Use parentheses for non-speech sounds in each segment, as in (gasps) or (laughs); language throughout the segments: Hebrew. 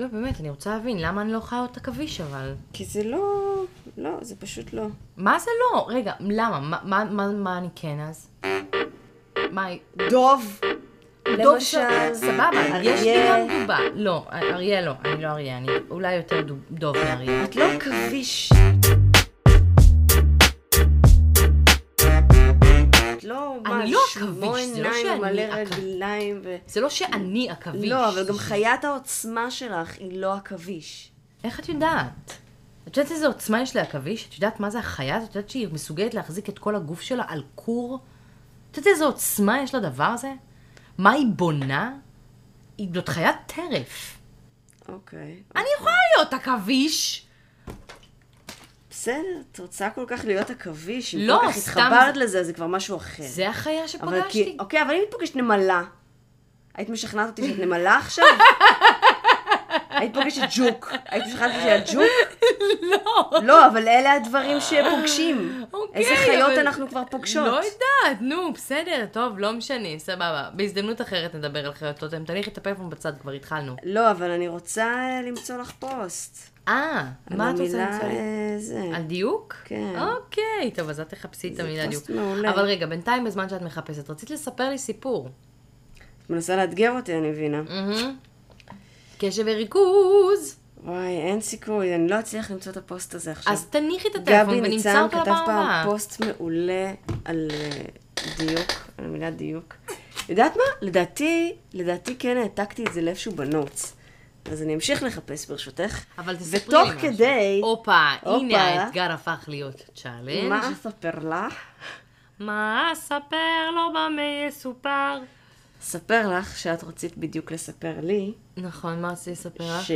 לא, באמת, אני רוצה להבין, למה אני לא יכולה להיות עכביש אבל? כי זה לא... לא, זה פשוט לא. מה זה לא? רגע, למה? מה, מה, מה, מה אני כן אז? מה, דוב! דוב למשל, ס- סבבה, יש לי. גם דובה. לא, אריה לא, אני לא אריה, אני אולי יותר דוב- דוב מאריה. את לא עכביש. אני לא עכביש, זה לא שאני ומלא עכ- רגליים ו... זה לא שאני עכביש. לא, אבל גם חיית העוצמה שלך היא לא עכביש. איך את יודעת? את יודעת איזה עוצמה יש לעכביש? את יודעת מה זה החיה? הזאת? את יודעת שהיא מסוגלת להחזיק את כל הגוף שלה על כור? את יודעת איזה עוצמה יש לדבר הזה? מה היא בונה? היא זאת חיית טרף. אוקיי. אני יכולה להיות עכביש! בסדר, את רוצה כל כך להיות עכביש, אם לא, כל כך סתם התחברת זה- לזה, זה כבר משהו אחר. זה החיה אבל שפגשתי. כי, אוקיי, אבל אם את פוגשת נמלה, היית משכנעת אותי שאת נמלה עכשיו? (laughs) היית פוגשת ג'וק. היית משכנעת אותי שאת ג'וק? לא. לא, אבל אלה הדברים שפוגשים. אוקיי, איזה חיות אבל- אנחנו כבר פוגשות? לא יודעת, נו, בסדר, טוב, לא משנה, סבבה. בהזדמנות אחרת נדבר על חיות טוטם. תניחי את הפלאפון בצד, כבר התחלנו. לא, אבל אני רוצה למצוא לך פוסט. אה, מה את רוצה אה, זה. על דיוק? כן. אוקיי, טוב, אז את תחפשי את זה המילה דיוק. פוסט מעולה. אבל רגע, בינתיים, בזמן שאת מחפשת, רצית לספר לי סיפור. את מנסה לאתגר אותי, אני מבינה. קשב וריכוז. וואי, אין סיכוי, אני לא אצליח למצוא את הפוסט הזה עכשיו. אז תניחי את הטלפון גבי ונמצא ניצן אותו כתב לפעם פעם הבאה. פוסט מעולה על אה, דיוק, על המילה דיוק. יודעת מה? לדעתי, לדעתי כן העתקתי את זה לאיפשהו ב notes. אז אני אמשיך לחפש ברשותך. אבל תספרי לי ותוך משהו. כדי, הופה. הנה האתגר הפך להיות challenge. מה אספר לך? מה אספר לו במה יסופר? אספר לך שאת רצית בדיוק לספר לי, נכון, מה רציתי לספר לך? ש...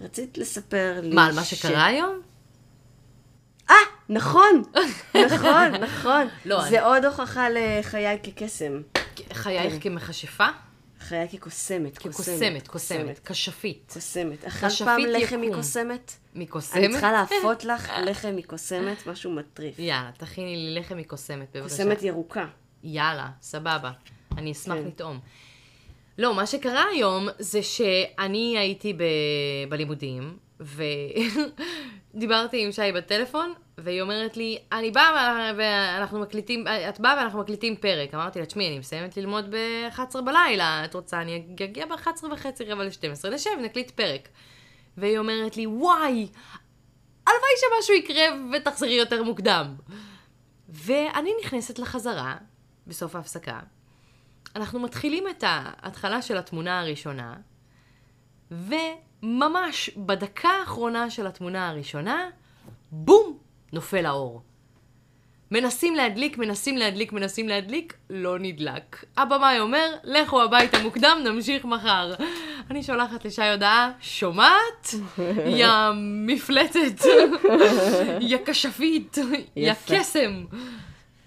רצית לספר לי מה, על מה שקרה היום? אה, נכון, נכון, נכון. לא, זה עוד הוכחה לחיי כקסם. חייך כמכשפה? חיי כקוסמת. כקוסמת, קוסמת, כשפית. קוסמת. אכלת פעם לחם. מכוסמת? מכוסמת? אני צריכה לאפות (laughs) לך לחם מכוסמת, משהו מטריף. יאללה, תכיני לי לחם מכוסמת, בבקשה. כוסמת ירוקה. יאללה, סבבה. אני אשמח כן. לטעום. לא, מה שקרה היום זה שאני הייתי ב... בלימודים, ודיברתי (laughs) עם שי בטלפון, והיא אומרת לי, אני באה ואנחנו מקליטים, את באה ואנחנו מקליטים פרק. אמרתי לה, תשמעי, אני מסיימת ללמוד ב-11 בלילה, את רוצה, אני אגיע ב-11 וחצי, רבע ל-12, נשב, נקליט פרק. והיא אומרת לי, וואי, הלוואי שמשהו יקרה ותחזרי יותר מוקדם. ואני נכנסת לחזרה, בסוף ההפסקה. אנחנו מתחילים את ההתחלה של התמונה הראשונה, וממש בדקה האחרונה של התמונה הראשונה, בום, נופל האור. מנסים להדליק, מנסים להדליק, מנסים להדליק, לא נדלק. הבמאי אומר, לכו הביתה מוקדם, נמשיך מחר. אני שולחת לשי הודעה, שומעת? יא מפלצת, יא כשפית, יא. קסם.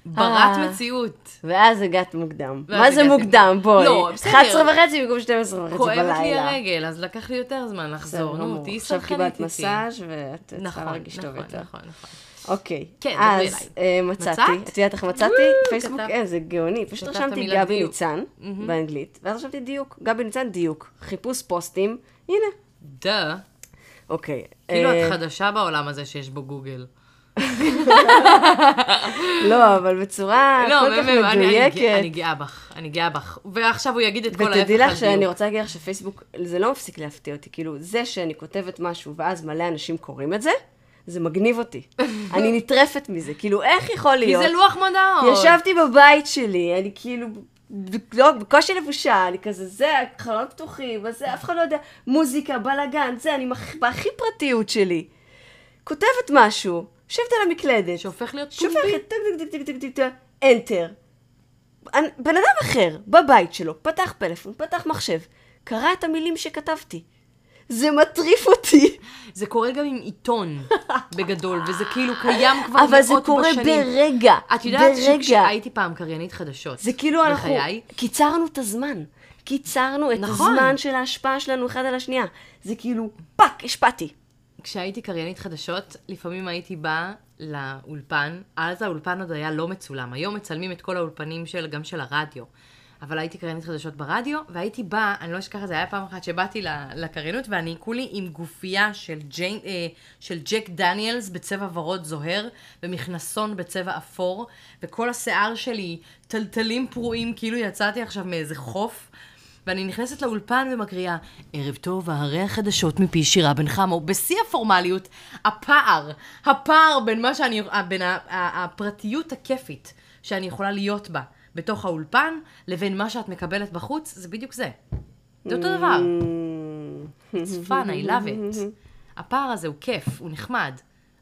ברת אה. מציאות. ואז הגעת מוקדם. מה זה מוקדם? בואי. לא, בסדר. 11 וחצי במקום 12 וחצי בלילה. כואבת לי הרגל, אז לקח לי יותר זמן לחזור. נו. תהיי עכשיו סלחנית קיבלת איתי. מסאז' ואת צריכה נכון, להרגיש טוב נכון, יותר. נכון, נכון. אוקיי. כן, דברי אז אליי. אה, מצאתי. מצאת? את יודעת איך מצאתי? פייסבוק, כתבת. אין, זה גאוני. פשוט רשמתי גבי. ניצן. באנגלית, ואז רשמתי דיוק. גבי ניצן דיוק. חיפוש פוסטים, הנה. דה. אוקיי. כאילו אה, את חדשה בעולם הזה שיש בו גוגל. (laughs) לא, אבל בצורה לא, כל כך באמת, אני- גאה- מדויקת. בך, אני גאה בך. ועכשיו הוא יגיד את כל ההפך ותדעי לך על שאני. רוצה להגיד לך שפייסבוק, זה לא מפסיק להפתיע אותי. כאילו, זה שאני כותבת משהו ואז מלא אנשים קוראים את זה, זה מגניב אותי. (laughs) אני נטרפת מזה. כאילו, איך יכול כי להיות? זה לוח מודעות. ישבתי בבית שלי, אני כאילו, לא, בקושי לבושה, אני כזה, זה, חלונות פתוחים, וזה, אף אחד לא יודע, מוזיקה, בלאגן, זה, אני מח- בהכי פרטיות שלי. כותבת משהו, יושבת על המקלדת, שהופך להיות פומבי. שופכת, טק טק טק טק טק enter. אנ- בן אדם אחר, בבית שלו, פתח פלאפון, פתח מחשב, קרא את המילים שכתבתי. זה מטריף אותי. זה קורה גם עם עיתון, בגדול, וזה כאילו קיים כבר מאות אבל בשנים. זה קורה ברגע, את יודעת ברגע. שכשהייתי פעם קריינית חדשות, זה כאילו אנחנו בחיי, קיצרנו את הזמן. קיצרנו את נכון. הזמן של ההשפעה שלנו אחד על השנייה. זה כאילו, fuck, השפעתי. כשהייתי קריינית חדשות, לפעמים הייתי באה לאולפן, אז האולפן עוד היה לא מצולם, היום מצלמים את כל האולפנים של, גם של הרדיו. אבל הייתי קריינית חדשות ברדיו, והייתי באה, אני לא אשכח את זה, היה פעם אחת שבאתי לקריינות, ואני כולי עם גופייה של, ג'יין, אה, של ג'ק דניאלס בצבע ורוד זוהר, ומכנסון בצבע אפור, וכל השיער שלי טלטלים פרועים, כאילו יצאתי עכשיו מאיזה חוף. ואני נכנסת לאולפן ומקריאה, ערב טוב, הרי החדשות מפי שירה בן חמו. בשיא הפורמליות, הפער, הפער בין מה שאני, בין הפרטיות הכיפית שאני יכולה להיות בה בתוך האולפן, לבין מה שאת מקבלת בחוץ, זה בדיוק זה. זה אותו דבר. It's fun, I love it. הפער הזה הוא כיף, הוא נחמד.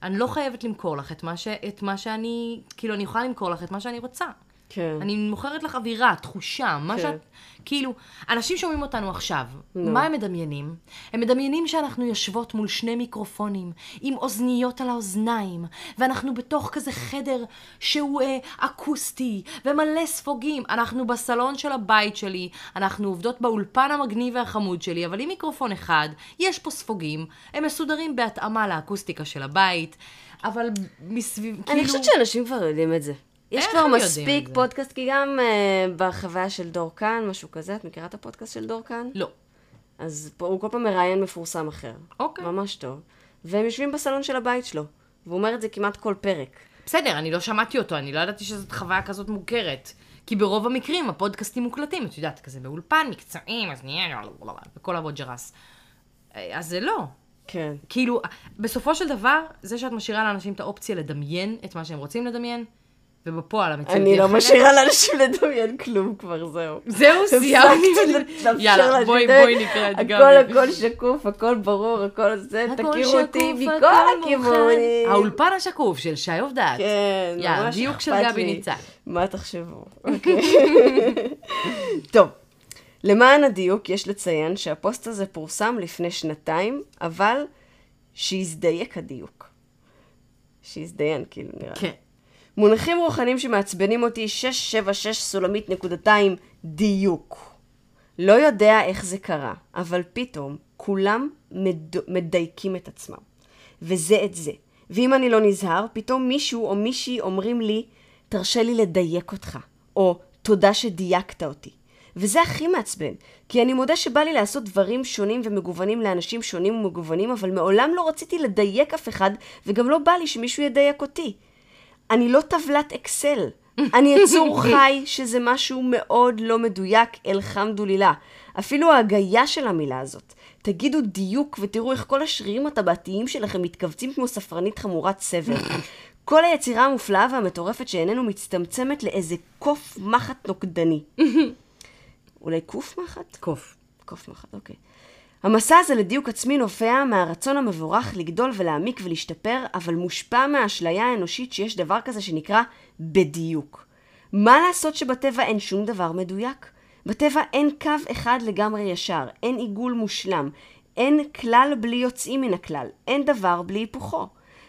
אני לא חייבת למכור לך את מה, ש... את מה שאני, כאילו, אני יכולה למכור לך את מה שאני רוצה. כן. אני מוכרת לך אווירה, תחושה, מה כן. שאת... כאילו, אנשים שומעים אותנו עכשיו, מה הם מדמיינים? הם מדמיינים שאנחנו יושבות מול שני מיקרופונים, עם אוזניות על האוזניים, ואנחנו בתוך כזה חדר שהוא אה, אקוסטי, ומלא ספוגים. אנחנו בסלון של הבית שלי, אנחנו עובדות באולפן המגניב והחמוד שלי, אבל עם מיקרופון אחד, יש פה ספוגים, הם מסודרים בהתאמה לאקוסטיקה של הבית, אבל מסביב, כאילו... אני חושבת שאנשים כבר יודעים את זה. יש כבר מספיק? פודקאסט, כי גם uh, בחוויה של דור כאן, משהו כזה, את מכירה את הפודקאסט של דור כאן? לא. אז פה, הוא כל פעם מראיין מפורסם אחר. אוקיי. ממש טוב. והם יושבים בסלון של הבית שלו. והוא אומר את זה כמעט כל פרק. בסדר, אני לא שמעתי אותו, אני לא ידעתי שזאת חוויה כזאת מוכרת. כי ברוב המקרים הפודקאסטים מוקלטים, את יודעת, כזה באולפן, מקצועיים, אז נהיה... וכל הבוג'רס. אז זה לא. כן. כאילו, בסופו של דבר, זה שאת משאירה לאנשים את האופציה לדמיין את מה שהם רוצים לדמיין, ובפועל המציאות אני היא לא אחרת. משאירה לאנשים לדמיין כלום כבר, זהו. זהו, סיימתי. יאללה, בואי. בואי נקרא את הכל גבי. הכל שקוף, הכל ברור, הכל זה, הכל תכירו אותי מכל הכל הכיוונים. האולפן השקוף של שי עובדת. כן, יאללה, ממש דיוק של אכפת גבי. ניצן. מה תחשבו? אוקיי. (laughs) טוב, למען הדיוק יש לציין שהפוסט הזה פורסם לפני שנתיים, אבל שיזדייק הדיוק. שיזדיין, כאילו, נראה. לי. כן. מונחים רוחניים שמעצבנים אותי 676 סולמית נקודתיים דיוק. לא יודע איך זה קרה, אבל פתאום כולם מד... מדייקים את עצמם. וזה את זה. ואם אני לא נזהר, פתאום מישהו או מישהי אומרים לי, תרשה לי לדייק אותך, או תודה שדייקת אותי. וזה הכי מעצבן, כי אני מודה שבא לי לעשות דברים שונים ומגוונים לאנשים שונים ומגוונים, אבל מעולם לא רציתי לדייק אף אחד, וגם לא בא לי שמישהו ידייק אותי. אני לא טבלת אקסל. אני יצור (laughs) חי, שזה משהו מאוד לא מדויק, אלחמדולילה. אפילו ההגייה של המילה הזאת. תגידו דיוק ותראו איך כל השרירים הטבעתיים שלכם מתכווצים כמו ספרנית חמורת סבל. (laughs) כל היצירה המופלאה והמטורפת שאיננו מצטמצמת לאיזה קוף מחט נוקדני. (laughs) אולי קוף מחט? קוף. קוף מחט, אוקיי. המסע הזה לדיוק עצמי נובע מהרצון המבורך לגדול ולהעמיק ולהשתפר, אבל מושפע מהאשליה האנושית שיש דבר כזה שנקרא בדיוק. מה לעשות שבטבע אין שום דבר מדויק? בטבע אין קו אחד לגמרי ישר, אין עיגול מושלם, אין כלל בלי יוצאים מן הכלל, אין דבר בלי היפוכו.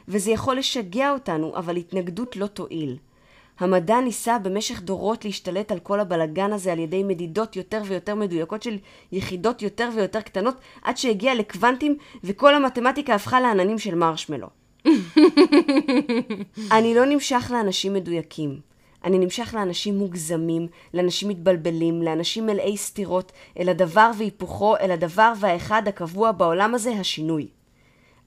וזה יכול לשגע אותנו, אבל התנגדות לא תועיל. המדע ניסה במשך דורות להשתלט על כל הבלגן הזה על ידי מדידות יותר ויותר מדויקות של יחידות יותר ויותר קטנות, עד שהגיע לקוונטים וכל המתמטיקה הפכה לעננים של מרשמלו. (laughs) אני לא נמשך לאנשים מדויקים. אני נמשך לאנשים מוגזמים, לאנשים מתבלבלים, לאנשים מלאי סתירות, אל הדבר והיפוכו, אל הדבר והאחד הקבוע בעולם הזה, השינוי.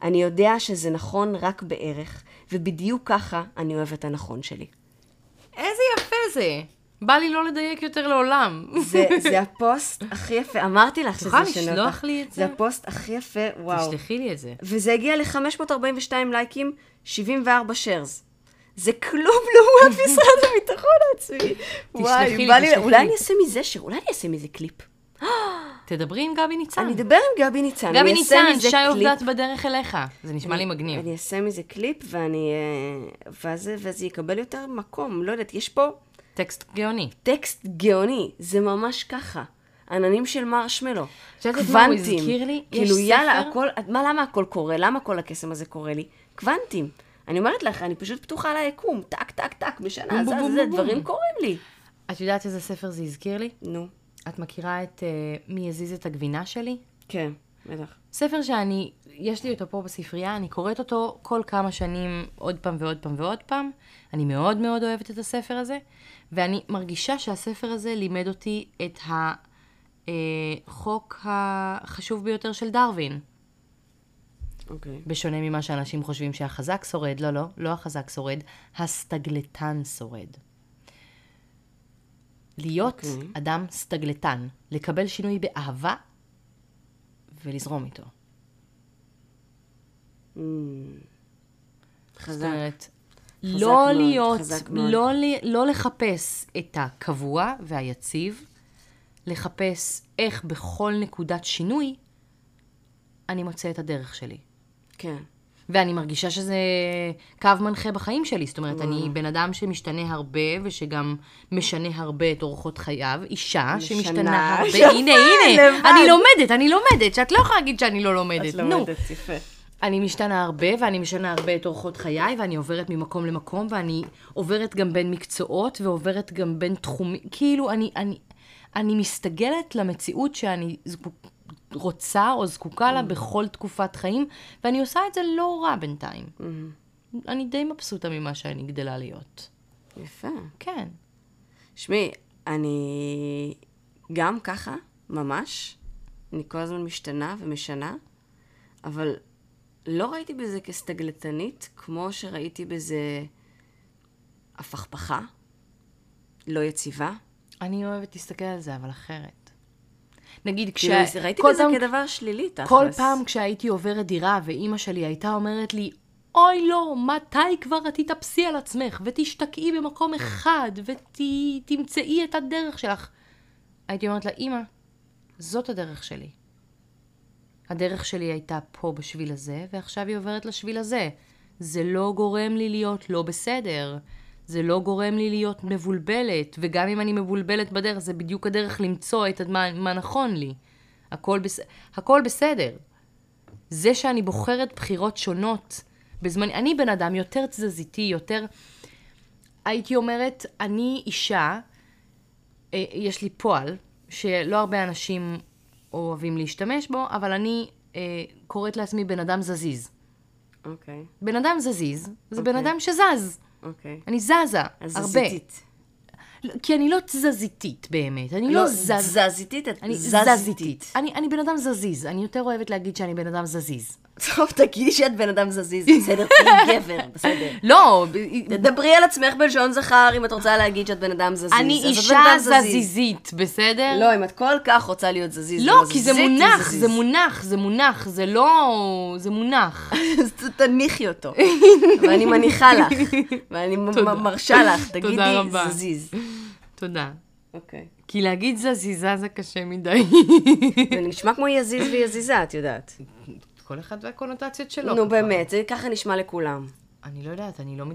אני יודע שזה נכון רק בערך, ובדיוק ככה אני אוהב את הנכון שלי. איזה יפה זה. בא לי לא לדייק יותר לעולם. זה, זה הפוסט הכי יפה, אמרתי לך שזה ישנה לשלוח אותך. לי את זה? זה הפוסט הכי יפה, וואו. תשלחי לי את זה. וזה הגיע ל-542 לייקים, 74 shares. זה כלום לעומת משרד הביטחון העצמי. וואי, לי, בא לי, תשלחי אולי לי. אני אעשה מזה שיר, אולי אני אעשה מזה קליפ. תדברי עם גבי ניצן. אני אדבר עם גבי ניצן, גבי אני ניצן, שי. עובדת בדרך אליך. זה נשמע לי מגניב. אני אעשה מזה קליפ ואני... אה, ואז וזה יקבל יותר מקום, לא יודעת, יש פה טקסט גאוני. טקסט גאוני, זה ממש ככה. עננים של מרשמלו. קוונטים. כאילו, יאללה, ספר- הכל, מה, למה הכל קורה? למה כל הקסם הזה קורה לי? קוונטים. אני אומרת לך, אני פשוט פתוחה על היקום, טק, טק, טק, בום, זה, זה, דברים. קורים לי. את יודעת איזה ספר זה הזכיר לי? נו, את מכירה את אה, מי יזיז את הגבינה שלי? כן, בטח. ספר שאני יש לי אותו פה בספרייה, אני קוראת אותו כל כמה שנים עוד פעם ועוד פעם ועוד פעם. אני מאוד מאוד אוהבת את הספר הזה, ואני מרגישה שהספר הזה לימד אותי את החוק החשוב ביותר של דרווין. אוקיי. בשונה ממה שאנשים חושבים שהחזק שורד, לא, לא, לא החזק שורד, הסטגלטן שורד. להיות okay. אוקיי. אדם סטגלטן, לקבל שינוי באהבה ולזרום איתו. Mm. זאת חזק. אומרת, חזק לא מאוד, להיות, חזק מאוד. לא, לא לחפש את הקבוע והיציב, לחפש איך בכל נקודת שינוי אני מוצא את הדרך שלי. כן. ואני מרגישה שזה קו מנחה בחיים שלי. זאת אומרת, אני בן אדם שמשתנה הרבה, ושגם משנה הרבה את אורחות חייו. אישה. שמשתנה (laughs) הרבה. הנה, הנה. אני לומדת, אני לומדת, שאת לא יכולה להגיד שאני לא לומדת. את. לומדת, יפה. אני משתנה הרבה, ואני משנה הרבה את אורחות חיי, ואני עוברת ממקום למקום, ואני עוברת גם בין מקצועות, ועוברת גם בין תחומים. כאילו, אני, אני, אני מסתגלת למציאות שאני זקוק, רוצה או זקוקה לה בכל תקופת חיים, ואני עושה את זה לא רע בינתיים. אני די מבסוטה ממה שאני גדלה להיות. יפה. כן. שמעי, אני גם ככה, ממש. אני כל הזמן משתנה ומשנה, אבל לא ראיתי בזה כסטגלטנית, כמו שראיתי בזה הפכפכה, לא יציבה. אני אוהבת להסתכל על זה, אבל אחרת. נגיד, כש... כאילו, ראיתי כל בזה פעם- כדבר שלילי, תכלס. כל פעם כשהייתי עוברת דירה ואימא שלי הייתה אומרת לי, אוי לא, מתי כבר את תתאפסי על עצמך ותשתקעי במקום אחד ותמצאי את הדרך שלך? הייתי אומרת לה, אימא, זאת הדרך שלי. הדרך שלי הייתה פה בשביל הזה, ועכשיו היא עוברת לשביל הזה. זה לא גורם לי להיות לא בסדר. זה לא גורם לי להיות מבולבלת, וגם אם אני מבולבלת בדרך, זה בדיוק הדרך למצוא את מה, מה נכון לי. הכל, בס... הכל בסדר. זה שאני בוחרת בחירות שונות בזמן... אני בן אדם יותר תזזיתי, יותר... הייתי אומרת, אני אישה, אה, יש לי פועל, שלא הרבה אנשים אוהבים להשתמש בו, אבל אני אה, קוראת לעצמי בן אדם זזיז. אוקיי, בן אדם זזיז, זה בן אוקיי. אדם שזז. אוקיי. אני זזה, אז הרבה. זזיתית. לא, כי אני לא תזזיתית באמת, אני לא, לא, זז... זזיתית, את אני זזיתית. זזיתית. אני, אני בן אדם זזיז, אני יותר אוהבת להגיד שאני בן אדם זזיז. טוב, תגידי שאת בן אדם זזיז, בסדר, תהיי גבר, בסדר. לא, תדברי על עצמך בלשון זכר אם את רוצה להגיד שאת בן אדם זזיז. אני אישה. זזיזית, בסדר? לא, אם את כל כך רוצה להיות זזיז. לא, כי זה מונח. זה מונח, זה מונח, זה לא... זה מונח. (laughs) אז תניחי אותו. ואני מניחה לך, (laughs) ואני. מרשה לך, תגידי. זזיז. תודה. אוקיי. כי להגיד זזיזה זה קשה מדי. זה נשמע כמו יזיז ויזיזה, את יודעת. כל אחד והקונוטציות שלו. נו, באמת, זה ככה נשמע לכולם. אני לא יודעת, אני לא...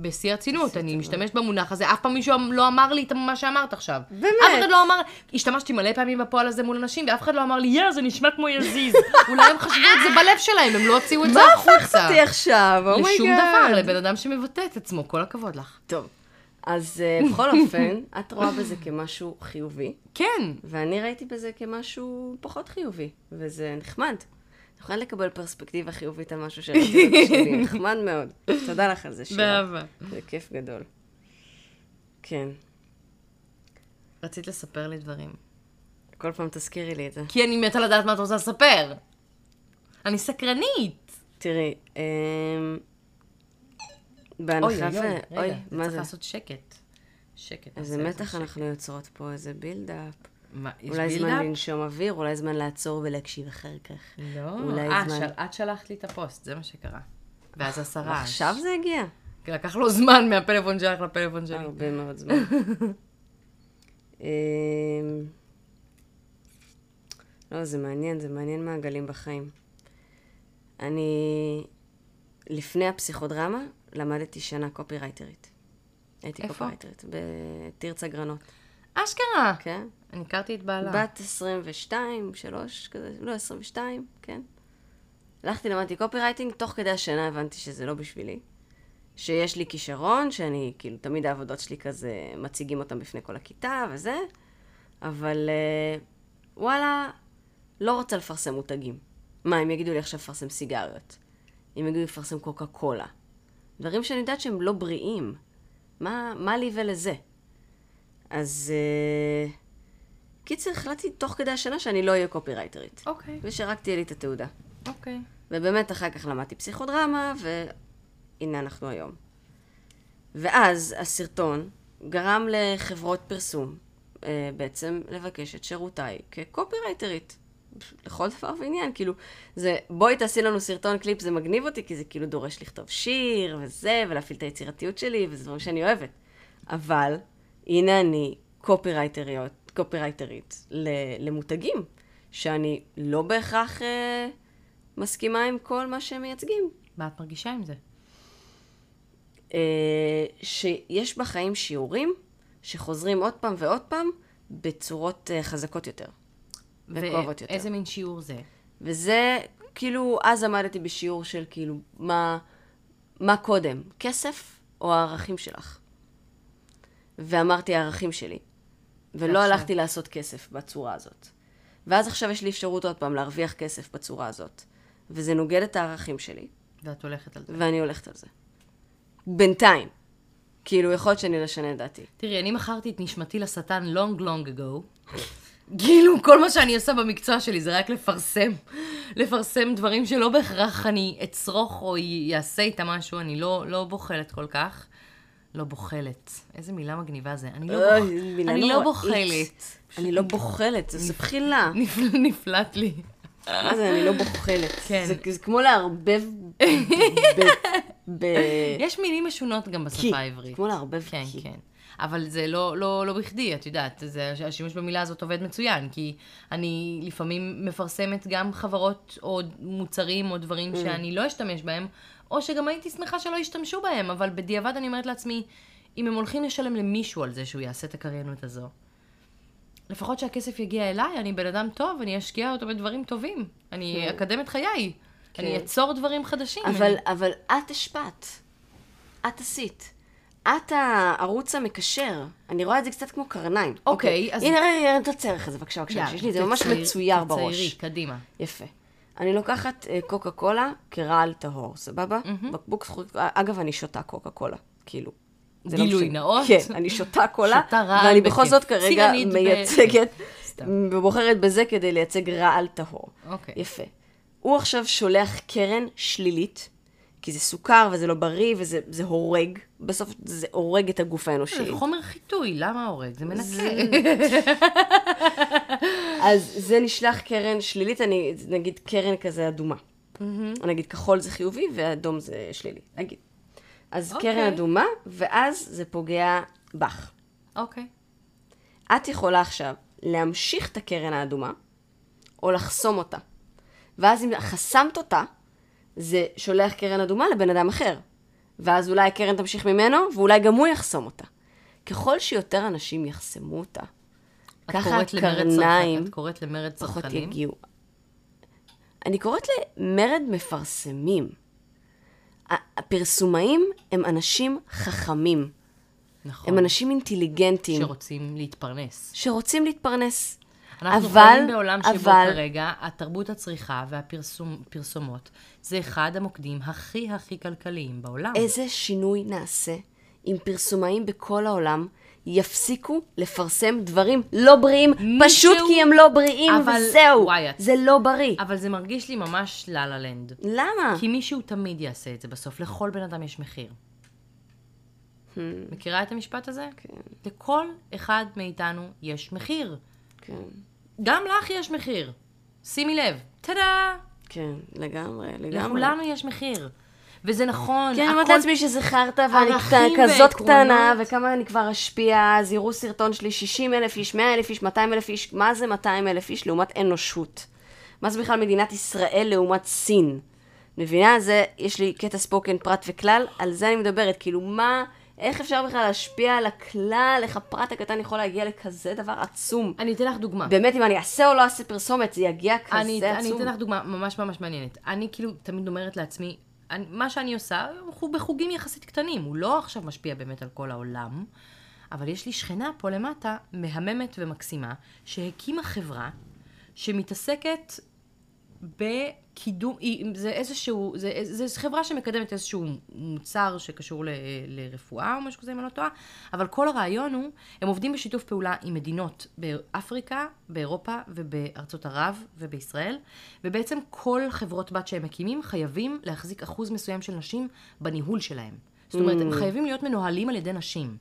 בשיא הרצינות, אני משתמשת במונח הזה, אף פעם מישהו לא אמר לי את מה שאמרת עכשיו. באמת? אף אחד לא אמר, השתמשתי מלא פעמים בפועל הזה מול אנשים, ואף אחד לא אמר לי, יא, זה נשמע כמו יזיז. (laughs) אולי הם חשבו את זה בלב שלהם, הם לא הוציאו את זה מה החוצה. הפכת אותי עכשיו? Oh my God. לשום דבר, לבן אדם שמבטא את עצמו, כל הכבוד לך. טוב, אז אה, בכל (laughs) אופן, את רואה בזה כמשהו חיובי, כן. ואני ראיתי בזה כמשהו פחות חיובי, וזה נחמד. יכולה לקבל פרספקטיבה חיובית על משהו שראיתי שלי, נחמד מאוד. תודה לך על זה, שירה. באהבה. זה כיף גדול. כן, רצית לספר לי דברים. כל פעם תזכירי לי את זה. כי אני מתה לדעת מה את רוצה לספר. אני סקרנית. תראי, אמ, בהנחה ו... אוי, אוי, מה צריך זה? לעשות שקט. שקט. איזה מתח אנחנו יוצרות פה, איזה בילדאפ. מה, יש אולי זמן בילדאפ? לנשום אוויר, אולי זמן לעצור ולהקשיב אחר כך. לא, אולי אה, זמן. של- את שלחת לי את הפוסט, זה מה שקרה. ואז השרה. עכשיו זה הגיע. לקח לו זמן מהפלאפון שלך לפלאפון שלי. הרבה מאוד זמן. (laughs) אמ, לא, זה מעניין, זה מעניין מעגלים בחיים. אני, לפני הפסיכודרמה, למדתי שנה קופירייטרית. הייתי? קופירייטרית, בתרצה גרנות, אשכרה. כן? אני הכרתי את בעלה. בת 22, 3, כזה, לא, 22, כן. הלכתי, למדתי קופירייטינג, תוך כדי השנה הבנתי שזה לא בשבילי. שיש לי כישרון, שאני, כאילו, תמיד העבודות שלי כזה, מציגים אותם בפני כל הכיתה וזה, אבל אה, וואלה, לא רוצה לפרסם מותגים. מה, הם יגידו לי עכשיו לפרסם סיגריות. הם יגידו לי לפרסם קוקה קולה. דברים שאני יודעת שהם לא בריאים. מה, מה לי ולזה? אז... Uh, קיצר, החלטתי תוך כדי השנה שאני לא אהיה קופירייטרית. אוקיי, ושרק תהיה לי את התעודה. אוקיי. ובאמת אחר כך למדתי פסיכודרמה, והנה אנחנו היום. ואז הסרטון גרם לחברות פרסום אה, בעצם לבקש את שירותיי כקופירייטרית. לכל דבר ועניין, כאילו, זה, בואי תעשי לנו סרטון קליפ, זה מגניב אותי, כי זה כאילו דורש לכתוב שיר וזה, ולהפעיל את היצירתיות שלי, וזה דברים שאני אוהבת. אבל, הנה אני קופירייטריות, קופירייטרית למותגים, שאני לא בהכרח אה, מסכימה עם כל מה שהם מייצגים. מה את מרגישה עם זה? אה, שיש בחיים שיעורים שחוזרים עוד פעם ועוד פעם בצורות אה, חזקות יותר. וכואבות יותר. ואיזה מין שיעור זה? וזה, כאילו, אז עמדתי בשיעור של כאילו, מה, מה קודם, כסף או הערכים שלך? ואמרתי הערכים שלי. ולא ועכשיו? הלכתי לעשות כסף בצורה הזאת. ואז עכשיו יש לי אפשרות עוד פעם להרוויח כסף בצורה הזאת. וזה נוגד את הערכים שלי, ואת הולכת על זה. ואני הולכת על זה. בינתיים. כאילו, יכול להיות שאני לא אשנה את דעתי. תראי, אני מכרתי את נשמתי לשטן long long ago. כאילו, כל מה שאני עושה במקצוע שלי זה רק לפרסם. לפרסם דברים שלא בהכרח אני אצרוך או יעשה איתם משהו, אני לא, לא בוחלת כל כך. לא בוחלת. איזה מילה מגניבה זה. אני לא, אוי, בוח... אני לא. בוחלת. אני לא בוחלת, זו בחילה. (laughs) נפ- נפלט לי. מה זה, אני לא בוחלת. כן. זה, זה כמו לערבב ב... ב... (laughs) יש מילים משונות גם. בשפה העברית. כמו לערבב כן. כן. אבל זה לא, לא, לא בכדי, את יודעת, זה, השימוש במילה הזאת עובד מצוין, כי אני לפעמים מפרסמת גם חברות או מוצרים או דברים שאני לא אשתמש בהם, או שגם הייתי שמחה שלא ישתמשו בהם, אבל בדיעבד אני אומרת לעצמי, אם הם הולכים לשלם למישהו על זה שהוא יעשה את הקריינות הזו, לפחות שהכסף יגיע אליי, אני בן אדם טוב, אני אשקיע אותו בדברים טובים. אני אקדם את חיי. אני אצור דברים חדשים. אבל, אני... אבל את השפעת. את עשית. את הערוץ המקשר. אני רואה את זה קצת כמו קרניים. אוקיי, אז- הנה, רגע, תצייר לך את זה, בבקשה, בבקשה. יש לי את זה ממש מצויר בראש. תציירי, קדימה. יפה. אני לוקחת אה, קוקה קולה כרעל טהור, סבבה? בקבוק זכות, אגב, אני שותה קוקה קולה, כאילו. לא גילוי. נאות. כן, אני שותה קולה, שותה רעל ואני בכל. זאת כרגע מייצגת. ובוחרת בזה כדי לייצג רעל טהור. אוקיי. יפה. הוא עכשיו שולח קרן שלילית, כי זה סוכר וזה לא בריא וזה זה הורג, בסוף זה הורג את הגוף האנושי. זה חומר חיטוי, למה הורג? זה מנקה. (laughs) אז זה נשלח קרן שלילית, אני נגיד קרן כזה אדומה. נגיד כחול זה חיובי ואדום זה שלילי, נגיד. אז אוקיי. קרן אדומה, ואז זה פוגע בך. אוקיי. את יכולה עכשיו להמשיך את הקרן האדומה, או לחסום אותה. ואז אם חסמת אותה, זה שולח קרן אדומה לבן אדם אחר. ואז אולי הקרן תמשיך ממנו, ואולי גם הוא יחסום אותה. ככל שיותר אנשים יחסמו אותה, ככה הקרניים את קוראת למרד פחות צרכנים? יגיעו. אני קוראת למרד מפרסמים. הפרסומאים הם אנשים חכמים. נכון. הם אנשים אינטליגנטים. שרוצים להתפרנס. שרוצים להתפרנס. אנחנו אבל- חיים בעולם שבו אבל- כרגע התרבות הצריכה והפרסומות זה אחד המוקדים הכי הכי כלכליים בעולם. איזה שינוי נעשה אם פרסומאים בכל העולם יפסיקו לפרסם דברים לא בריאים, מישהו- פשוט כי הם לא בריאים, אבל- וזהו. וואי, את- זה לא בריא. אבל זה מרגיש לי ממש לה לה לנד. למה? כי מישהו תמיד יעשה את זה בסוף, לכל בן אדם יש מחיר. מכירה את המשפט הזה? כן, לכל אחד מאיתנו יש מחיר. כן, גם לך יש מחיר. שימי לב. טאדה! כן, לגמרי, לגמרי. לכולנו יש מחיר. וזה נכון. כן, אני אומרת לעצמי שזה חרטא, ואני כזאת. קטנה, וכמה אני כבר אשפיע, אז יראו סרטון שלי 60 אלף איש, 100 אלף איש, 200 אלף איש, מה זה 200 אלף איש לעומת אנושות? מה זה בכלל מדינת ישראל לעומת סין? מבינה? זה, יש לי קטע ספוקן פרט וכלל, על זה אני מדברת, כאילו מה, איך אפשר בכלל להשפיע על הכלל, איך הפרט הקטן יכול להגיע לכזה דבר עצום? אני אתן לך דוגמה. באמת, אם אני אעשה או לא אעשה פרסומת, זה יגיע כזה אני, אני עצום. אתן לך דוגמה ממש ממש מעניינת. אני כאילו תמיד אומרת לעצמי, אני, מה שאני עושה הוא בחוגים יחסית קטנים, הוא לא עכשיו משפיע באמת על כל העולם, אבל יש לי שכנה פה למטה, מהממת ומקסימה, שהקימה חברה שמתעסקת בקידום, זה איזשהו, זה, זה, זה חברה שמקדמת איזשהו מוצר שקשור ל, לרפואה או משהו כזה, אם אני לא טועה, אבל כל הרעיון הוא, הם עובדים בשיתוף פעולה עם מדינות באפריקה, באירופה ובארצות ערב ובישראל, ובעצם כל חברות בת שהם מקימים חייבים להחזיק אחוז מסוים של נשים בניהול שלהם. זאת אומרת, הם חייבים להיות מנוהלים על ידי נשים.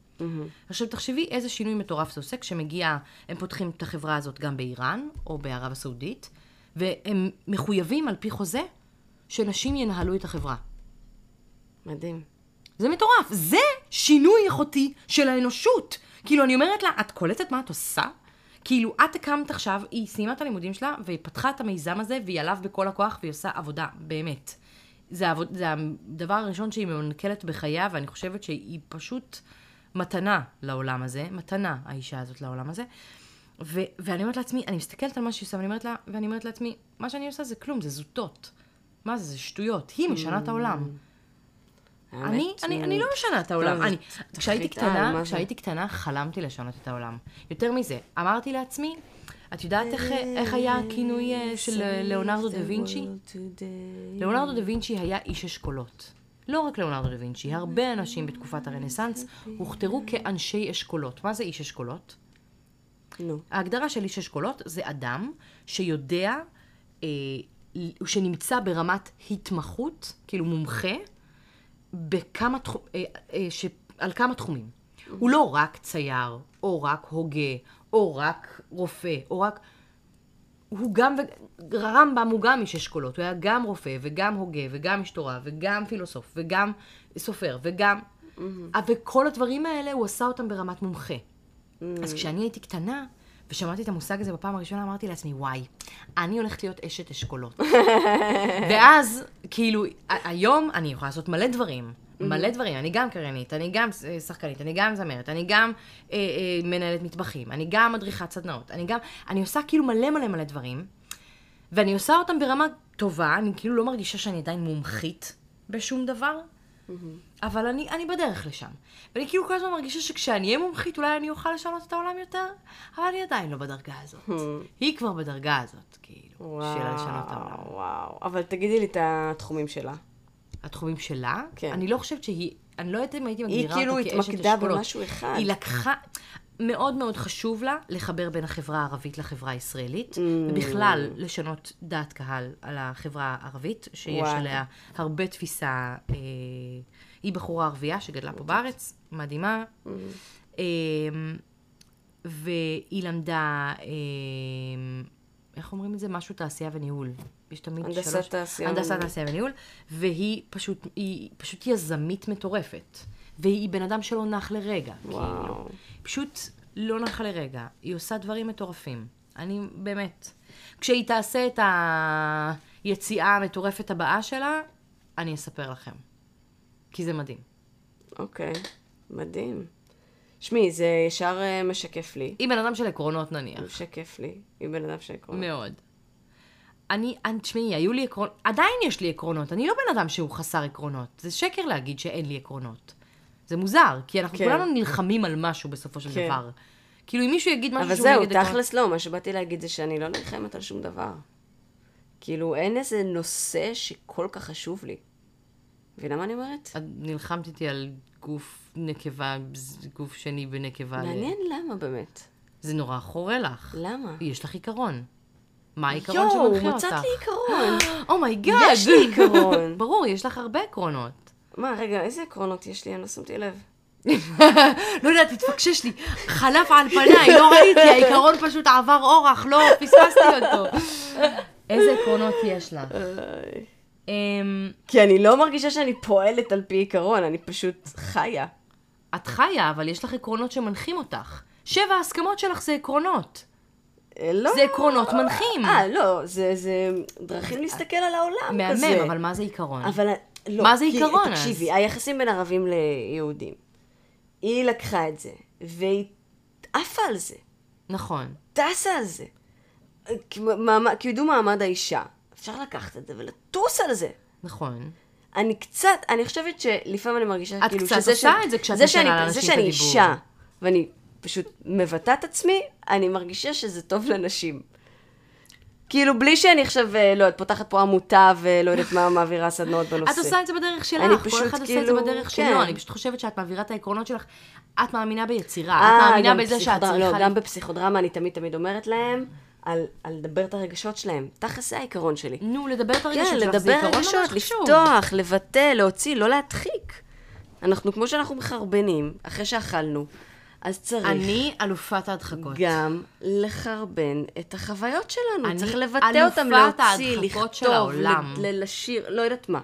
עכשיו, תחשבי איזה שינוי מטורף זה עושה כשמגיע, הם פותחים את החברה הזאת גם באיראן או בערב הסעודית, והם מחויבים על פי חוזה שנשים ינהלו את החברה. מדהים. זה מטורף. זה שינוי איכותי של האנושות. כאילו, אני אומרת לה, את קולטת מה את עושה? כאילו, את הקמת עכשיו, היא סיימה את הלימודים שלה, והיא פתחה את המיזם הזה, והיא עליו בכל הכוח, והיא עושה עבודה, באמת. זה, העבוד, זה הדבר הראשון שהיא מנכלת בחייה, ואני חושבת שהיא פשוט מתנה לעולם הזה, מתנה, האישה הזאת לעולם הזה. ו- ואני אומרת לעצמי, אני מסתכלת על מה שהיא עושה, ואני אומרת לה, ואני אומרת לעצמי, מה שאני עושה זה כלום, זה זוטות. מה זה, זה שטויות. היא משנה את העולם. אני, אני, אה, אני לא משנה את העולם. אני, כשהייתי על, קטנה? כשהייתי קטנה, חלמתי לשנות את העולם. יותר מזה, אמרתי לעצמי, את יודעת איך, איך היה הכינוי אה, של אה, ליאונרדו דה וינצ'י? ליאונרדו דה וינצ'י היה איש אשכולות. לא רק ליאונרדו דה וינצ'י, הרבה אנשים בתקופת הרנסאנס הוכתרו כאנשי אשכולות. מה זה איש אשכולות? נו. ההגדרה של איש אשכולות זה אדם שיודע, אה, שנמצא ברמת התמחות, כאילו מומחה, בכמה תחום, אה, אה, ש, על כמה תחומים. הוא לא רק צייר, או רק הוגה, או רק רופא, או רק... הוא גם, רמב"ם הוא גם איש אשכולות, הוא היה גם רופא, וגם הוגה, וגם איש תורה, וגם פילוסוף, וגם סופר, וגם... וכל הדברים האלה, הוא עשה אותם ברמת מומחה. אז כשאני הייתי קטנה, ושמעתי את המושג הזה בפעם הראשונה, אמרתי לעצמי, וואי, אני הולכת להיות אשת אשכולות. (laughs) ואז, כאילו, היום אני יכולה לעשות מלא דברים. מלא דברים, אני גם קריינית, אני גם אה, שחקנית, אני גם זמרת, אני גם אה, אה, מנהלת מטבחים, אני גם מדריכת סדנאות, אני גם, אני עושה כאילו מלא מלא מלא דברים, ואני עושה אותם ברמה טובה, אני כאילו לא מרגישה שאני עדיין מומחית בשום דבר, אבל אני, אני בדרך לשם. ואני כאילו כל הזמן מרגישה שכשאני אהיה מומחית, אולי אני אוכל לשנות את העולם יותר, אבל אני עדיין לא בדרגה הזאת. היא כבר בדרגה הזאת, כאילו, של לשנות את העולם. וואו, וואו. אבל תגידי לי את התחומים שלה. התחומים שלה, כן. אני לא חושבת שהיא, אני לא יודעת אם הייתי מגדירה כאילו אותה כאשת התמקדה אשכולות. במשהו אחד. היא לקחה, מאוד מאוד חשוב לה לחבר בין החברה הערבית לחברה הישראלית, Mm. ובכלל לשנות דעת קהל על החברה הערבית, שיש וואלה. עליה הרבה תפיסה, אה, היא בחורה ערבייה שגדלה פה בארץ, מדהימה, Mm. אה, והיא למדה, אה, איך אומרים את זה? משהו תעשייה וניהול. יש תמיד הנדסת שלוש... תעשייה הנדסת. תעשייה וניהול, והיא פשוט, היא פשוט יזמית מטורפת. והיא בן אדם שלא נח לרגע, וואו. כאילו. פשוט לא נחה לרגע. היא עושה דברים מטורפים. אני, באמת. כשהיא תעשה את היציאה המטורפת הבאה שלה, אני אספר לכם. כי זה מדהים. אוקיי, מדהים. שמי, זה ישר אה, משקף לי. היא בן אדם של עקרונות נניח. משקף לי. היא בן אדם של עקרונות. מאוד. אני- תשמעי, היו לי עקרונות, עדיין יש לי עקרונות. אני לא בן אדם שהוא חסר עקרונות. זה שקר להגיד שאין לי עקרונות. זה מוזר, כי אנחנו כן. כולנו נלחמים על משהו בסופו של כן. דבר. כאילו, אם מישהו יגיד משהו אבל שהוא זהו, נגד עקרונות... תכלס לא, מה שבאתי להגיד זה שאני לא נלחמת על שום דבר. כאילו, אין איזה נושא שכל כך חשוב לי. מבינה מה אני אומרת? את נלחמת איתי על גוף נקבה, גוף שני בנקבה. ל- מעניין למה באמת. זה נורא חורה לך. למה? יש לך עיקרון. מה העיקרון שמנחה יואו, אותך? מצאת לי עיקרון. (gasps) Oh my God. יש לי עיקרון. (laughs) ברור, יש לך הרבה עקרונות. מה, רגע, איזה עקרונות יש לי? אני לא שמתי לב. (laughs) לא יודעת, תתפקשש לי. חלף על פניי, לא ראיתי, העיקרון פשוט עבר אורח, לא פספסתי אותו. איזה עקרונות יש לך? אמ, כי אני לא מרגישה שאני פועלת על פי עיקרון, אני פשוט חיה. את חיה, אבל יש לך עקרונות שמנחים אותך. שבע ההסכמות שלך זה עקרונות. אה, לא. זה עקרונות מנחים. אה, לא, זה, זה דרכים להסתכל על העולם כזה. מהמם, אבל מה זה עיקרון? אבל לא. מה זה כי- עיקרון, אז? תקשיבי, היחסים בין ערבים ליהודים. היא לקחה את זה, והיא עפה על זה, נכון. טסה על זה. קידום מעמד האישה. אפשר לקחת את זה ולטוס על זה. נכון. אני קצת, אני חושבת שלפעמים אני מרגישה את כאילו קצת שזה עושה ש- את זה כשאת זה נותנת שאני- לאנשים זה את שאני הדיבור. אישה, ואני פשוט מבטאת את עצמי, אני מרגישה שזה טוב לנשים. כאילו, בלי שאני עכשיו, אה, לא יודעת, פותחת פה עמותה ולא יודעת מה, מעבירה סדנאות בנושא. את עושה את זה בדרך שלך, אני כל פשוט אחד עושה את זה כאילו, בדרך כן. שלו. אני פשוט חושבת שאת מעבירה את העקרונות שלך. את מאמינה ביצירה, את אה, מאמינה בזה שאת צריכה... לא, גם בפסיכודרמה אני תמיד תמיד אומרת להם על, על לדבר את הרגשות שלהם. תכל'ס זה העיקרון שלי. נו, לדבר את הרגשות כן, שלך, זה לדבר עיקרון רגשות, ממש חשוב. לפתוח, לבטא, להוציא, לא להדחיק. אנחנו, כמו שאנחנו מחרבנים, אחרי שאכלנו, אז צריך אני אלופת ההדחקות. גם לחרבן את החוויות שלנו. אני צריך לבטא אותם, להוציא, לכתוב, העולם. ל- לשיר, לא יודעת מה.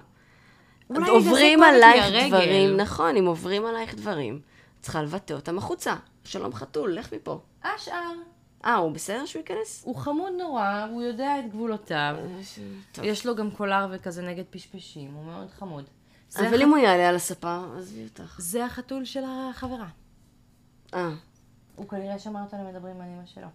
עוברים עלייך. דברים, נכון, אם עוברים עלייך דברים, צריכה לבטא אותם החוצה. שלום חתול, לך מפה. השאר. אה, הוא בסדר שהוא ייכנס? הוא חמוד נורא, הוא יודע את גבולותיו. טוב. יש לו גם קולר וכזה נגד פשפשים, הוא מאוד חמוד. אבל הח... אם הוא יעלה על הספה, עזבי אותך. זה החתול של החברה. אה, הוא כנראה שמע אותנו מדברים על אמא שלו.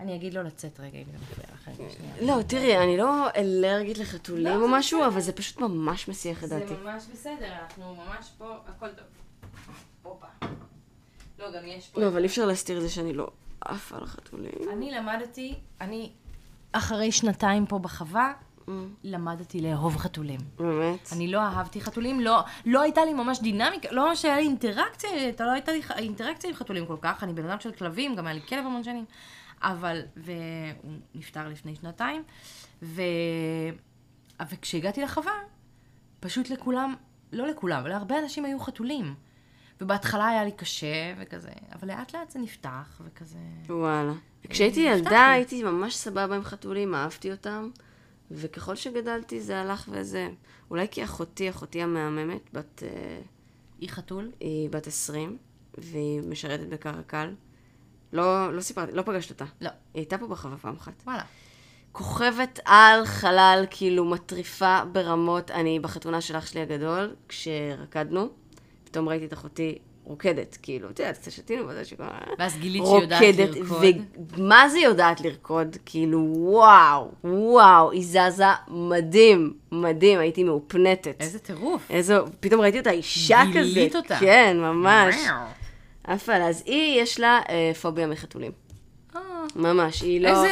אני אגיד לו לצאת רגע, אם זה מפריע לך. רגע, שנייה. לא, תראי, אני לא אלרגית לחתולים או משהו, אבל זה פשוט ממש מסיח את זה דעתי. ממש בסדר, אנחנו ממש פה, הכל טוב. הופה. לא, גם יש פה... לא, אבל אי אפשר להסתיר את זה שאני לא עפה על החתולים. אני למדתי, אני אחרי שנתיים פה בחווה, למדתי לאהוב חתולים. באמת? אני לא אהבתי חתולים, לא, לא הייתה לי ממש דינמיקה, לא ממש היה לי אינטראקציה, לא הייתה לי אינטראקציה עם חתולים כל כך, אני בן אדם של כלבים, גם היה לי כלב המון שנים, אבל, והוא נפטר לפני שנתיים, ו... וכשהגעתי לחווה, פשוט לכולם, לא לכולם, אבל להרבה אנשים היו חתולים. ובהתחלה היה לי קשה וכזה, אבל לאט לאט זה נפתח וכזה... וואלה. כשהייתי נפתח ילדה לי. הייתי ממש סבבה עם חתולים, אהבתי אותם, וככל שגדלתי זה הלך וזה. אולי כי אחותי, אחותי המהממת, בת, אה, היא חתול? היא בת 20, והיא משרתת בקרקל. לא, לא סיפרתי, לא פגשת אותה. לא. היא הייתה פה בחווה פעם אחת. וואלה. כוכבת על חלל, כאילו מטריפה ברמות. אני בחתונה של אח שלי הגדול, כשרקדנו, פתאום ראיתי את אחותי רוקדת, כאילו, את יודעת, קצת שתינו בזה שכל... ואז גילית שהיא יודעת לרקוד. ומה זה יודעת לרקוד? כאילו, וואו, וואו, היא זזה מדהים, מדהים, הייתי מאופנטת. איזה טירוף. איזה, פתאום ראיתי אותה אישה כזה. גילית אותה. כן, ממש. עפה. אז היא, יש לה אה, פוביה מחתולים. ממש, היא לא...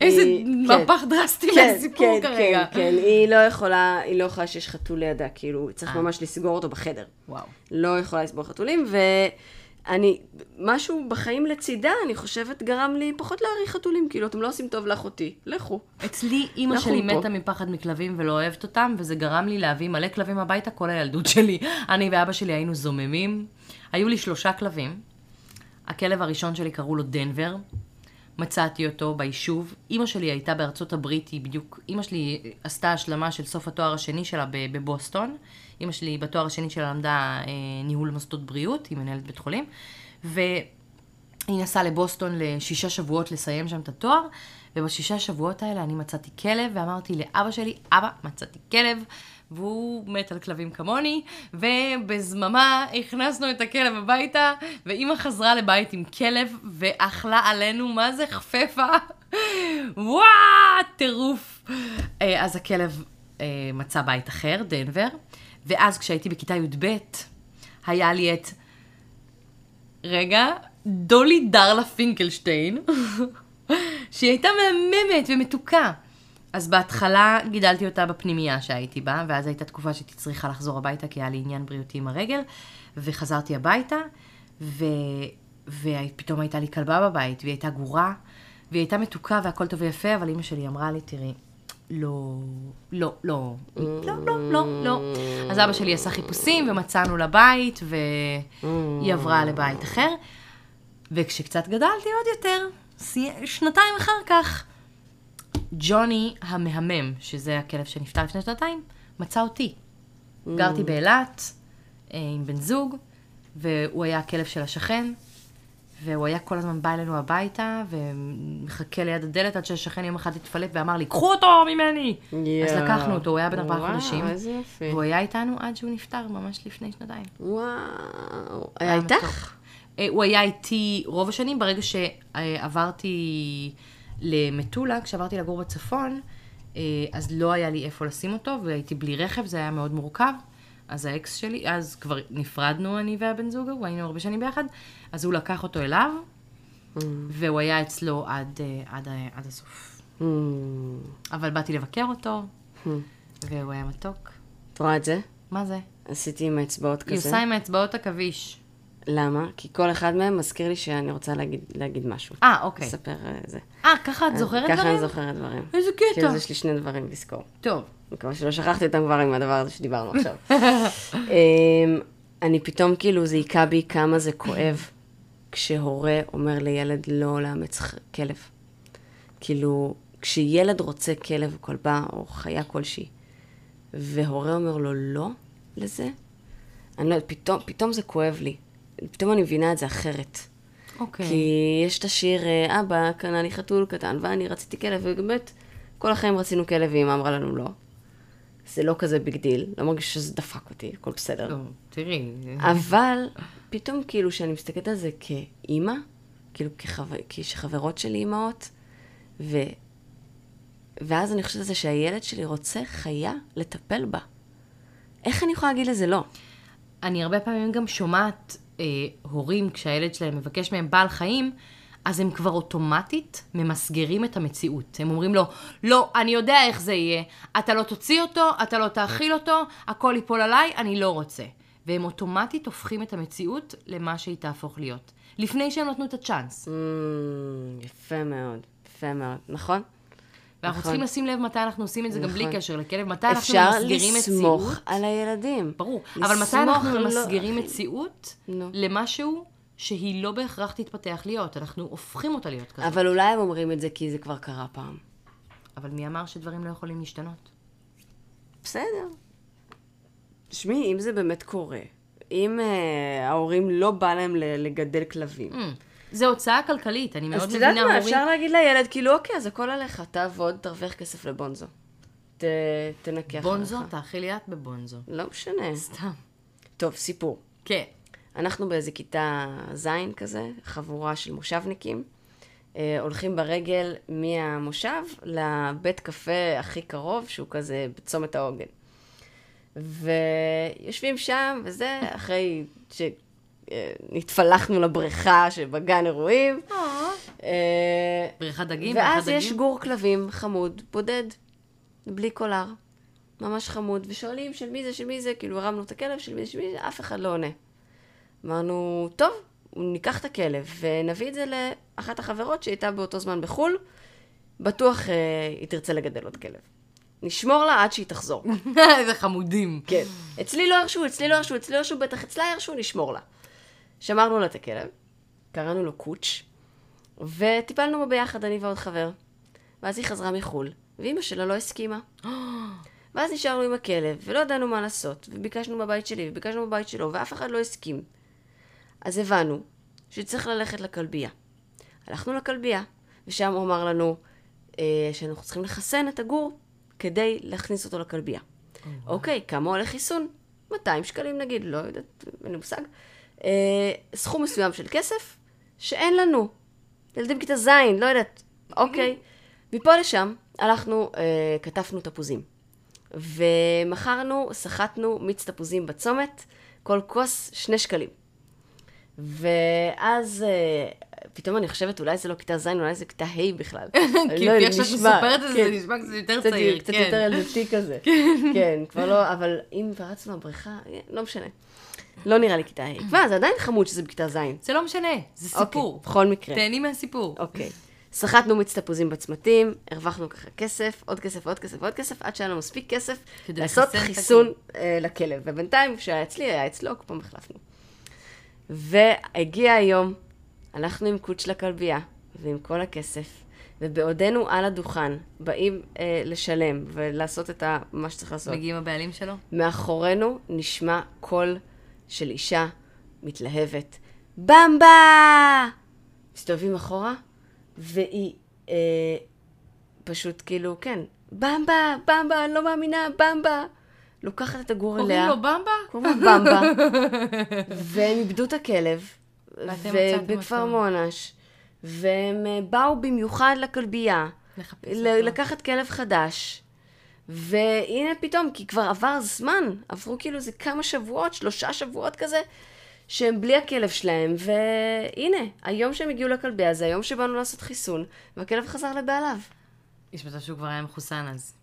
איזה, היא- כן. מהפך דרסטי כן, מהסיפור כן, כרגע. כן, כן, היא לא יכולה, היא לא יכולה שיש חתול לידה, כאילו, צריך אה. ממש לסגור אותו בחדר. וואו. לא יכולה לסבור חתולים, ואני, משהו בחיים לצידה, אני חושבת, גרם לי פחות להעריך חתולים, כאילו, אתם לא עושים טוב לאחותי, לכו. אצלי אימא שלי. מתה מפחד מכלבים ולא אוהבת אותם, וזה גרם לי להביא מלא כלבים הביתה כל הילדות שלי. אני ואבא שלי היינו זוממים. היו לי שלושה כלבים. הכלב הראשון שלי קראו לו דנבר. מצאתי אותו ביישוב. אימא שלי הייתה בארצות הברית, היא בדיוק... אימא שלי עשתה השלמה של סוף התואר השני שלה בבוסטון. אימא שלי בתואר השני שלה למדה אה, ניהול מוסדות בריאות, היא מנהלת בית חולים. והיא נסעה לבוסטון לשישה שבועות לסיים שם את התואר, ובשישה שבועות האלה אני מצאתי כלב, ואמרתי לאבא שלי, אבא, מצאתי כלב, והוא מת על כלבים כמוני, ובזממה הכנסנו את הכלב הביתה, ואימא חזרה לבית עם כלב, ואכלה עלינו, מה זה חפפה? וואו, טירוף. אה, אז הכלב אה, מצא בית אחר, דנבר, ואז כשהייתי בכיתה י"ב, היה לי את רגע, דולי דרלה פינקלשטיין, (laughs) שהיא הייתה מהממת ומתוקה. אז בהתחלה גידלתי אותה בפנימייה שהייתי בה, ואז הייתה תקופה שהייתי צריכה לחזור הביתה, כי היה לי עניין בריאותי עם הרגל, וחזרתי הביתה, ו... ופתאום הייתה לי כלבה בבית, והיא הייתה גורה, והיא הייתה מתוקה והכל טוב ויפה, אבל אימא שלי אמרה לי, תראי, לא, לא, לא, לא, לא, לא, לא. אז אבא שלי עשה חיפושים, ומצאנו לה בית, והיא עברה לבית אחר. וכשקצת גדלתי עוד יותר, שנתיים אחר כך, ג'וני המהמם, שזה הכלב שנפטר לפני שנתיים, מצא אותי. גרתי באילת אה, עם בן זוג, והוא היה הכלב של השכן, והוא היה כל הזמן בא אלינו הביתה, ומחכה ליד הדלת עד שהשכן יום אחד התפלט ואמר לי, קחו אותו ממני! אז יואו. לקחנו אותו, הוא היה בן ארבעה וואו, חודשים, איזה יופי. והוא היה איתנו עד שהוא נפטר, ממש לפני שנתיים. וואו. היה מתוק. איתך? אה, הוא היה איתי רוב השנים, ברגע שעברתי למטולה, כשעברתי לגור בצפון, אה, אז לא היה לי איפה לשים אותו, והייתי בלי רכב, זה היה מאוד מורכב. אז האקס שלי, אז כבר נפרדנו, אני והבן זוג ההוא, היינו הרבה שנים ביחד, אז הוא לקח אותו אליו, והוא היה אצלו עד, אה, עד, עד הסוף. Hmm. אבל באתי לבקר אותו, והוא היה מתוק. את רואה את זה? מה זה? עשיתי עם האצבעות היא כזה. עושה עם האצבעות עכביש. למה? כי כל אחד מהם מזכיר לי שאני רוצה להגיד, להגיד משהו. אה, אוקיי. לספר אה, זה. אה, ככה את זוכרת ככה דברים? אני זוכרת דברים. איזה קטע. כאילו, יש לי שני דברים לזכור. טוב. מקווה שלא שכחתי אותם כבר עם הדבר הזה שדיברנו (laughs) עכשיו. אמ, אני פתאום, כאילו, זה היכה בי כמה זה כואב כשהורה אומר לילד לא לאמץ כלב. כאילו, כשילד רוצה כלב כלבה או חיה כלשהי, והורה אומר לו לא לזה, אני לא יודעת, פתאום, פתאום זה כואב לי. פתאום אני מבינה את זה אחרת. אוקיי. כי יש את השיר, אה, אבא קנה לי חתול קטן ואני רציתי כלב, ובאמת, כל החיים רצינו כלב ואמא אמרה לנו לא. זה לא כזה big deal, לא מרגיש שזה דפק אותי, הכל בסדר. לא, תראי. אבל פתאום כאילו שאני מסתכלת על זה כאימא, כאילו כחבר... כשחברות שלי אימהות, ו... ואז אני חושבת על זה שהילד שלי רוצה חיה לטפל בה. איך אני יכולה להגיד לזה לא? אני הרבה פעמים גם שומעת אה, הורים, כשהילד שלהם מבקש מהם בעל חיים, אז הם כבר אוטומטית ממסגרים את המציאות. הם אומרים לו, לא, אני יודע איך זה יהיה. אתה לא תוציא אותו, אתה לא תאכיל אותו, הכל ייפול עליי, אני לא רוצה. והם אוטומטית הופכים את המציאות למה שהיא תהפוך להיות. לפני שהם נתנו את הצ'אנס. Mm, יפה מאוד, יפה מאוד, נכון? ואנחנו נכון. צריכים לשים לב מתי אנחנו עושים את זה, גם בלי נכון. קשר לכלב, מתי אנחנו אפשר ממסגרים לסמוך מציאות. על הילדים. ברור, אבל מתי לסמוך אנחנו לא- ממסגרים אחי, מציאות נו. למשהו שהיא לא בהכרח תתפתח להיות, אנחנו הופכים אותה להיות כזאת. אבל אולי הם אומרים את זה כי זה כבר קרה פעם. אבל מי אמר שדברים לא יכולים להשתנות? בסדר. תשמעי, אם זה באמת קורה, אם uh, ההורים לא בא להם לגדל כלבים, Mm, זה הוצאה כלכלית, אני מאוד אז את מבינה יודעת מה, הורים. אפשר להגיד לילד, כאילו, אוקיי, אז הכל עליך, תעבוד, תרוויח כסף לבונזו. ת, תנקה אחריך. בונזו, תאכילי את בבונזו. לא משנה. סתם. טוב, סיפור. כן. אנחנו באיזה כיתה ז' כזה, חבורה של מושבניקים, אה, הולכים ברגל מהמושב לבית קפה הכי קרוב, שהוא כזה בצומת העוגן. ויושבים שם, וזה, אחרי שנתפלחנו לבריכה שבגן אירועים. אה, בריכת דגים, ואז יש. גור כלבים חמוד, בודד, בלי קולר, ממש חמוד, ושואלים של מי זה, של מי זה, כאילו הרמנו את הכלב, של מי זה, של מי זה, אף אחד לא עונה. אמרנו, טוב, ניקח את הכלב ונביא את זה לאחת החברות שהייתה באותו זמן בחו"ל, בטוח אה, היא תרצה לגדל עוד כלב. נשמור לה עד שהיא תחזור. (laughs) איזה חמודים. כן. אצלי לא ירשו, אצלי לא ירשו, אצלי לא ירשו, בטח אצלה ירשו, נשמור לה. שמרנו לה את הכלב, קראנו לו קוץ', וטיפלנו בו ביחד, אני ועוד חבר. ואז היא חזרה מחו"ל, ואימא שלה לא הסכימה. (gasps) ואז נשארנו עם הכלב, ולא ידענו מה לעשות, וביקשנו בבית שלי, וביקשנו בבית שלו, ואף אחד לא הסכים. אז הבנו שצריך ללכת לכלבייה. הלכנו לכלבייה, ושם הוא אמר לנו אה, שאנחנו צריכים לחסן את הגור כדי להכניס אותו לכלבייה. אוקיי, כמה עולה חיסון? 200 שקלים נגיד, לא יודעת, אין לי מושג. אה, סכום מסוים של כסף שאין לנו. ילדים כיתה ז', לא יודעת. אוקיי. מפה לשם הלכנו, אה, כתפנו תפוזים. ומכרנו, סחטנו מיץ תפוזים בצומת, כל כוס שני שקלים. ואז אה, פתאום אני חושבת, אולי זה לא כיתה ז', אולי זה כיתה ה' בכלל. (laughs) אני כי לא נשמע, מספרת את זה, כן. זה נשמע קצת יותר צעיר. קצת כן. יותר ילדותי כזה. (laughs) כן, כבר לא, אבל אם פרצנו לבריכה, אה, לא משנה. לא נראה לי כיתה ה'. מה, זה עדיין חמוד שזה בכיתה ז'. זה לא משנה, זה סיפור. אוקיי, בכל מקרה. תהני מהסיפור. אוקיי. סחטנו מיץ תפוזים בצמתים, הרווחנו ככה כסף, עוד כסף, עוד כסף, עוד כסף, עד שהיה לנו מספיק כסף לעשות חיסון אה, לכלב. ובינתיים, כשהיה אצלי, היה אצלו, כל פעם החלפנו. והגיע היום, הלכנו עם קוץ' לכלבייה, ועם כל הכסף, ובעודנו על הדוכן, באים אה, לשלם ולעשות את ה- מה שצריך לעשות. מגיעים הבעלים שלו? מאחורינו נשמע קול של אישה מתלהבת. במבה! מסתובבים אחורה, והיא אה, פשוט כאילו, כן, במבה, במבה, אני לא מאמינה, במבה. לוקחת את הגור קוראים אליה. לו במבה? קוראים לו במבה. (laughs) והם איבדו את הכלב. ואתם מצאתם בכפר אותו. מונש. והם אה, באו במיוחד לכלבייה. לחפש ל- אותו. לקחת כלב חדש. והנה פתאום, כי כבר עבר זמן, עברו כאילו איזה כמה שבועות, שלושה שבועות כזה, שהם בלי הכלב שלהם, והנה, היום שהם הגיעו לכלבייה זה היום שבאנו לעשות חיסון, והכלב חזר לבעליו. יש מצב שהוא כבר היה מחוסן אז.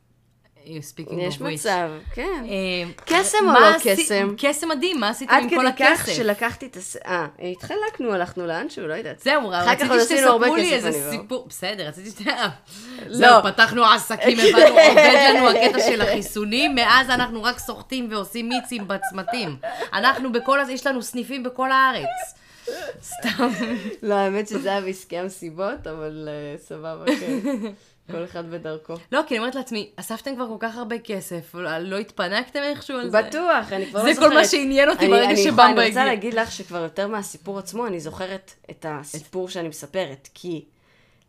You speaking יש of which. מצב, כן. אה, קסם או לא קסם? קסם מדהים, מה עשיתם עד עם כדי כל כך הכסף? שלקחתי את הס... אה, התחלקנו, הלכנו לאנשהו, לא יודעת. זהו, כך רציתי הרבה שתספרו לי איזה לא. סיפור. בסדר, רציתי ש... לא. פתחנו עסקים, (laughs) הבנו, עובד לנו הקטע של החיסונים, מאז אנחנו רק סוחטים ועושים מיצים בצמתים. אנחנו בכל הזה, יש לנו סניפים בכל הארץ. סתם. לא, האמת שזה היה בעסקי המסיבות, אבל אה, סבבה, כן. (laughs) כל אחד בדרכו. לא, כי אני אומרת לעצמי, אספתם כבר כל כך הרבה כסף, לא התפנקתם איכשהו על זה? בטוח, אני כבר זה לא כל זוכרת. מה שעניין אותי ברגע שבמבה אני רוצה הגיע. להגיד לך שכבר יותר מהסיפור עצמו, אני זוכרת את הסיפור שאני מספרת, כי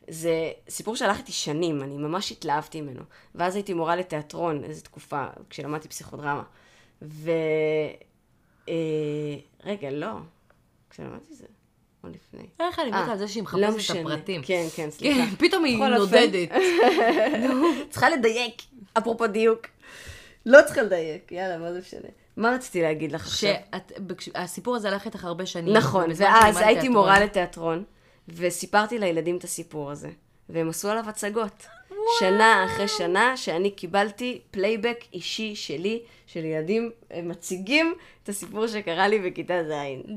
זה סיפור שהלך איתי שנים, אני ממש התלהבתי ממנו. ואז הייתי מורה לתיאטרון איזו תקופה, כשלמדתי פסיכודרמה. ו... אה, רגע, לא. כשלמדתי זה, או לפני. איך אני מתה על זה שהיא לא מחפשת את משנה. הפרטים. כן, כן, סליחה. כן, (laughs) פתאום היא. נודדת. (laughs) צריכה לדייק, אפרופו דיוק. לא צריכה לדייק, יאללה, מה זה משנה. מה רציתי להגיד לך עכשיו? שהסיפור הזה הלך איתך הרבה שנים. נכון, ואז הייתי מורה לתיאטרון, וסיפרתי לילדים את הסיפור הזה, והם עשו עליו הצגות. שנה אחרי שנה, שאני קיבלתי playback אישי שלי, של ילדים אה, מציגים את הסיפור שקרה לי בכיתה ז'.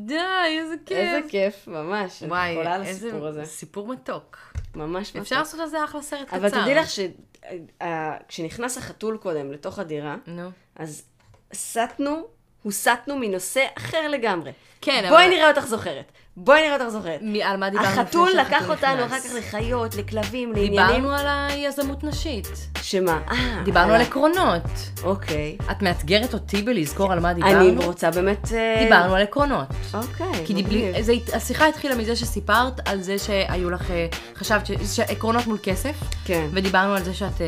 די, איזה כיף. איזה כיף, ממש. אני וואי, חולה על איזה הסיפור הזה. סיפור מתוק. ממש אפשר לעשות על זה אחלה סרט קצר. אבל תדעי לך שכשנכנס החתול קודם לתוך הדירה, נו. אז סטנו, הוסטנו מנושא אחר לגמרי. כן, בואי אבל- נראה אותך זוכרת. בואי נראה אותך זוכרת. מ- על מה דיברנו החתול לקח אותנו נכנס? אחר כך לחיות, לכלבים, לעניינים. דיברנו על היזמות נשית. שמה? אה, דיברנו על עקרונות. אוקיי. את מאתגרת אותי בלזכור על מה דיברנו? אני רוצה באמת... אה, דיברנו על עקרונות. אוקיי. כי מגניב. זה, השיחה התחילה מזה שסיפרת על זה שהיו לך, אה, חשבת ש- שעקרונות מול כסף, כן. ודיברנו על זה שאת אה,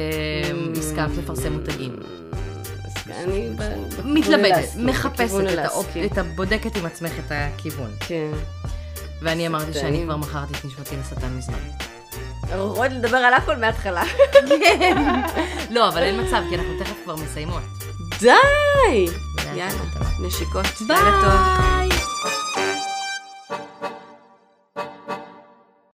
הסכמת לפרסם מותגים. אני מתלבטת, מחפשת את, הבודקת עם עצמך את הכיוון. כן. ואני אמרתי שאני. כבר מכרתי את נשמתי לשטן מזמן. עוד לדבר על הכל מההתחלה. לא, אבל אין מצב, כי אנחנו תכף כבר מסיימות. די! יאללה. נשיקות. ביי!